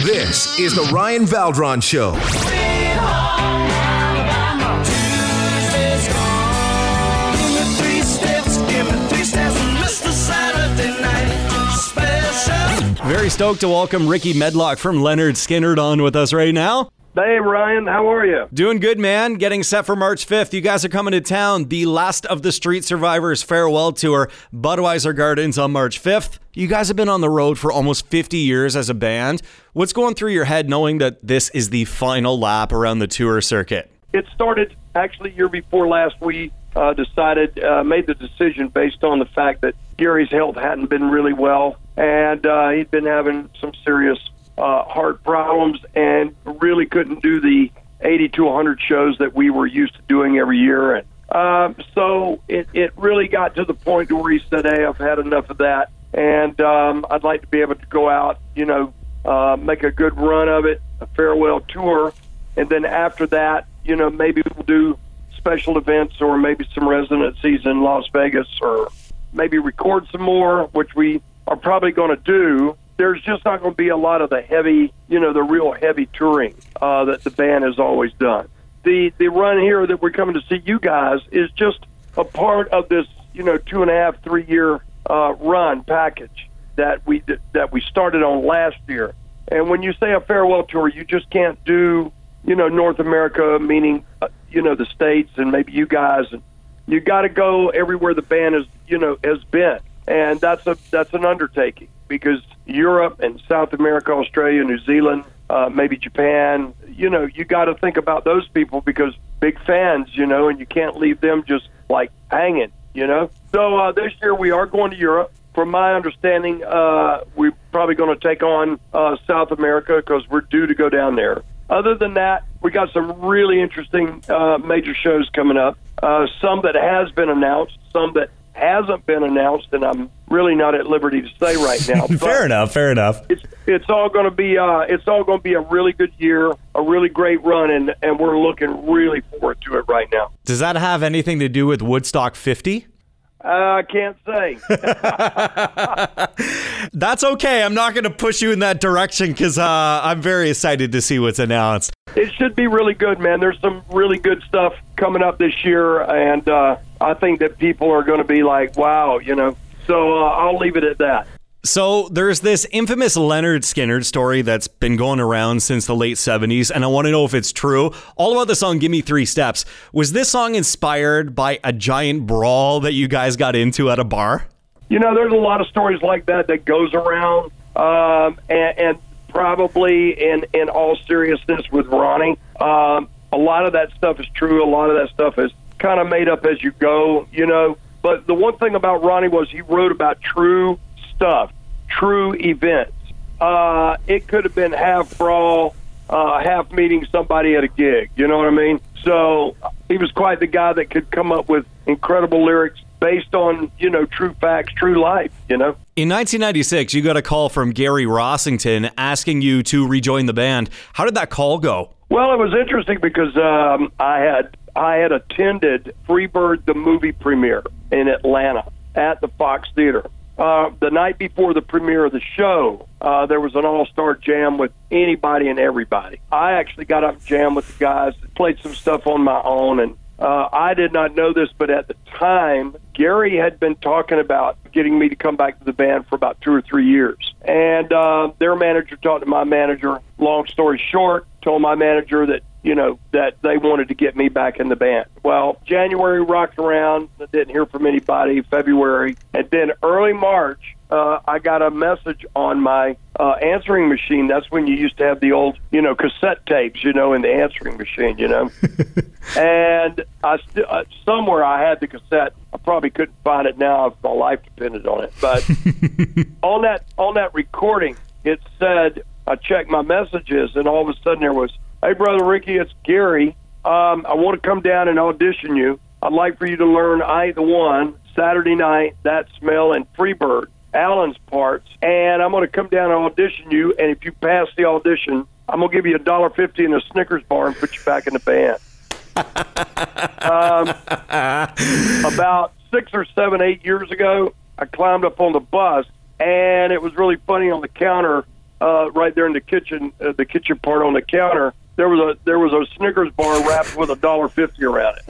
This is the Ryan Valdron Show. Very stoked to welcome Rickey Medlocke from Lynyrd Skynyrd on with us right now. Hey, Ryan, how are you? Doing good, man. Getting set for March 5th. You guys are coming to town. The Last of the Street Survivors Farewell Tour, Budweiser Gardens on March 5th. You guys have been on the road for almost 50 years as a band. What's going through your head knowing that this is the final lap around the tour circuit? It started actually year before last. We uh, decided, uh, made the decision based on the fact that Gary's health hadn't been really well, and uh, he'd been having some serious uh, heart problems, and really couldn't do the 80 to 100 shows that we were used to doing every year. And um, so it, it really got to the point where he said, "Hey, I've had enough of that, and um, I'd like to be able to go out, you know, uh, make a good run of it, a farewell tour, and then after that, you know, maybe we'll do." special events or maybe some residencies in Las Vegas or maybe record some more, which we are probably going to do. There's just not going to be a lot of the heavy, you know, the real heavy touring uh, that the band has always done. The the run here that we're coming to see you guys is just a part of this, you know, two and a half, three year uh, run package that we that we started on last year. And when you say a farewell tour, you just can't do, you know, North America, meaning uh, you know the states and maybe you guys and you got to go everywhere the band is you know has been and that's a that's an undertaking because Europe and South America, Australia, New Zealand, uh, maybe Japan, you know, you got to think about those people because big fans, you know, and you can't leave them just like hanging, you know. So uh, this year we are going to Europe. From my understanding, uh, we're probably going to take on uh, South America because we're due to go down there. Other than that, we got some really interesting uh, major shows coming up. Uh, some that has been announced, some that hasn't been announced, and I'm really not at liberty to say right now. fair enough. Fair enough. It's it's all going to be uh, it's all going to be a really good year, a really great run, and and we're looking really forward to it right now. Does that have anything to do with Woodstock 50? Uh, I can't say. That's okay. I'm not going to push you in that direction because uh, I'm very excited to see what's announced. It should be really good, man. There's some really good stuff coming up this year, and uh, I think that people are going to be like, wow, you know. So uh, I'll leave it at that. So there's this infamous Lynyrd Skynyrd story that's been going around since the late 70s, and I want to know if it's true. All about the song Give Me Three Steps. Was this song inspired by a giant brawl that you guys got into at a bar? You know, there's a lot of stories like that that goes around, um, and, and probably in, in all seriousness with Ronnie, um, a lot of that stuff is true. A lot of that stuff is kind of made up as you go, you know. But the one thing about Ronnie was he wrote about true stuff, true events. Uh, it could have been half brawl, uh, half meeting somebody at a gig. You know what I mean? So he was quite the guy that could come up with incredible lyrics based on you know true facts, true life. You know. In 1996, you got a call from Gary Rossington asking you to rejoin the band. How did that call go? Well, it was interesting because um, I had I had attended Freebird the movie premiere in Atlanta at the Fox Theater. Uh, the night before the premiere of the show, uh, there was an all-star jam with anybody and everybody. I actually got up and jammed with the guys, played some stuff on my own, and uh, I did not know this, but at the time, Gary had been talking about getting me to come back to the band for about two or three years. And uh, their manager talked to my manager. Long story short, told my manager that you know that they wanted to get me back in the band. Well, January rocked around. I didn't hear from anybody. February, and then early March, uh, I got a message on my uh, answering machine. That's when you used to have the old, you know, cassette tapes, you know, in the answering machine, you know. and I still uh, somewhere I had the cassette. I probably couldn't find it now if my life depended on it. But on that on that recording, it said I checked my messages, and all of a sudden there was, "Hey, brother Rickey, it's Gary. Um, I want to come down and audition you. I'd like for you to learn I the One Saturday night, That Smell, and Freebird." Allen's parts, and I'm going to come down and audition you. And if you pass the audition, I'm going to give you a dollar fifty in a Snickers bar and put you back in the band. um, about six or seven, eight years ago, I climbed up on the bus, and it was really funny. On the counter, uh, right there in the kitchen, uh, the kitchen part on the counter, there was a there was a Snickers bar wrapped with a dollar fifty around it.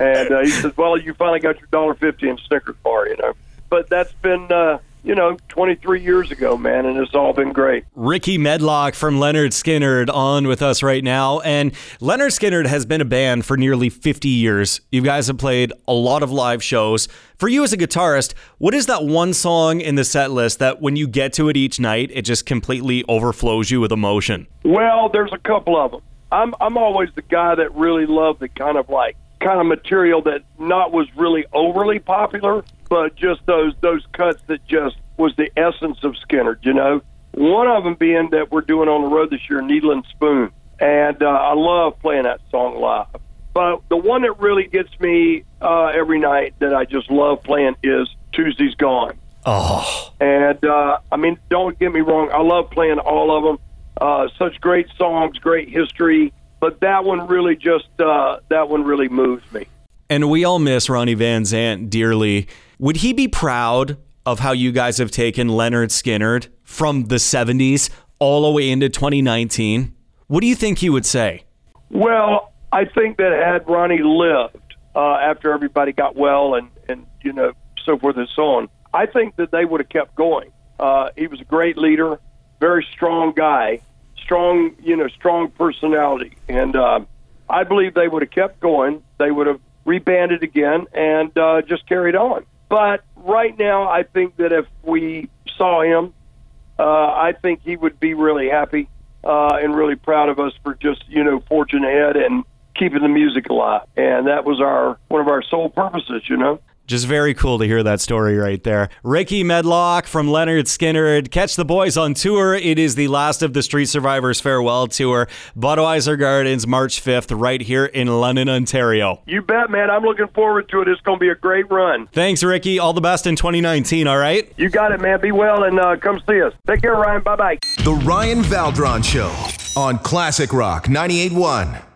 And uh, he says, "Well, you finally got your dollar fifty in Snickers bar, you know." But that's been uh, you know, 23 years ago, man, and it's all been great. Rickey Medlocke from Lynyrd Skynyrd on with us right now. And Lynyrd Skynyrd has been a band for nearly 50 years. You guys have played a lot of live shows. For you as a guitarist, what is that one song in the set list that when you get to it each night, it just completely overflows you with emotion? Well, there's a couple of them. I'm I'm always the guy that really loved the kind of like kind of material that not was really overly popular, but just those those cuts that just was the essence of Skynyrd. You know, one of them being that we're doing on the road this year, Needle and Spoon, and uh, I love playing that song live. But the one that really gets me uh, every night that I just love playing is Tuesday's Gone. Oh, and uh, I mean, don't get me wrong, I love playing all of them. Uh, such great songs, great history but that one really just uh, that one really moves me. And we all miss Ronnie Van Zant dearly. Would he be proud of how you guys have taken Lynyrd Skynyrd from the 70s all the way into 2019? What do you think he would say? Well, I think that had Ronnie lived uh, after everybody got well and, and, you know, so forth and so on, I think that they would have kept going. Uh, he was a great leader, very strong guy strong, you know, strong personality, and uh, I believe they would have kept going. They would have rebanded again and uh, just carried on. But right now, I think that if we saw him, uh, I think he would be really happy uh, and really proud of us for just you know forging ahead and keeping the music alive. And that was our one of our sole purposes, you know. Just very cool to hear that story right there. Rickey Medlocke from Lynyrd Skynyrd. Catch the boys on tour. It is the last of the Street Survivors farewell tour. Budweiser Gardens, March 5th, right here in London, Ontario. You bet, man. I'm looking forward to it. It's going to be a great run. Thanks, Rickey. All the best in 2019, all right? You got it, man. Be well and uh, come see us. Take care, Ryan. Bye bye. The Ryan Valdron Show on Classic Rock 98.1.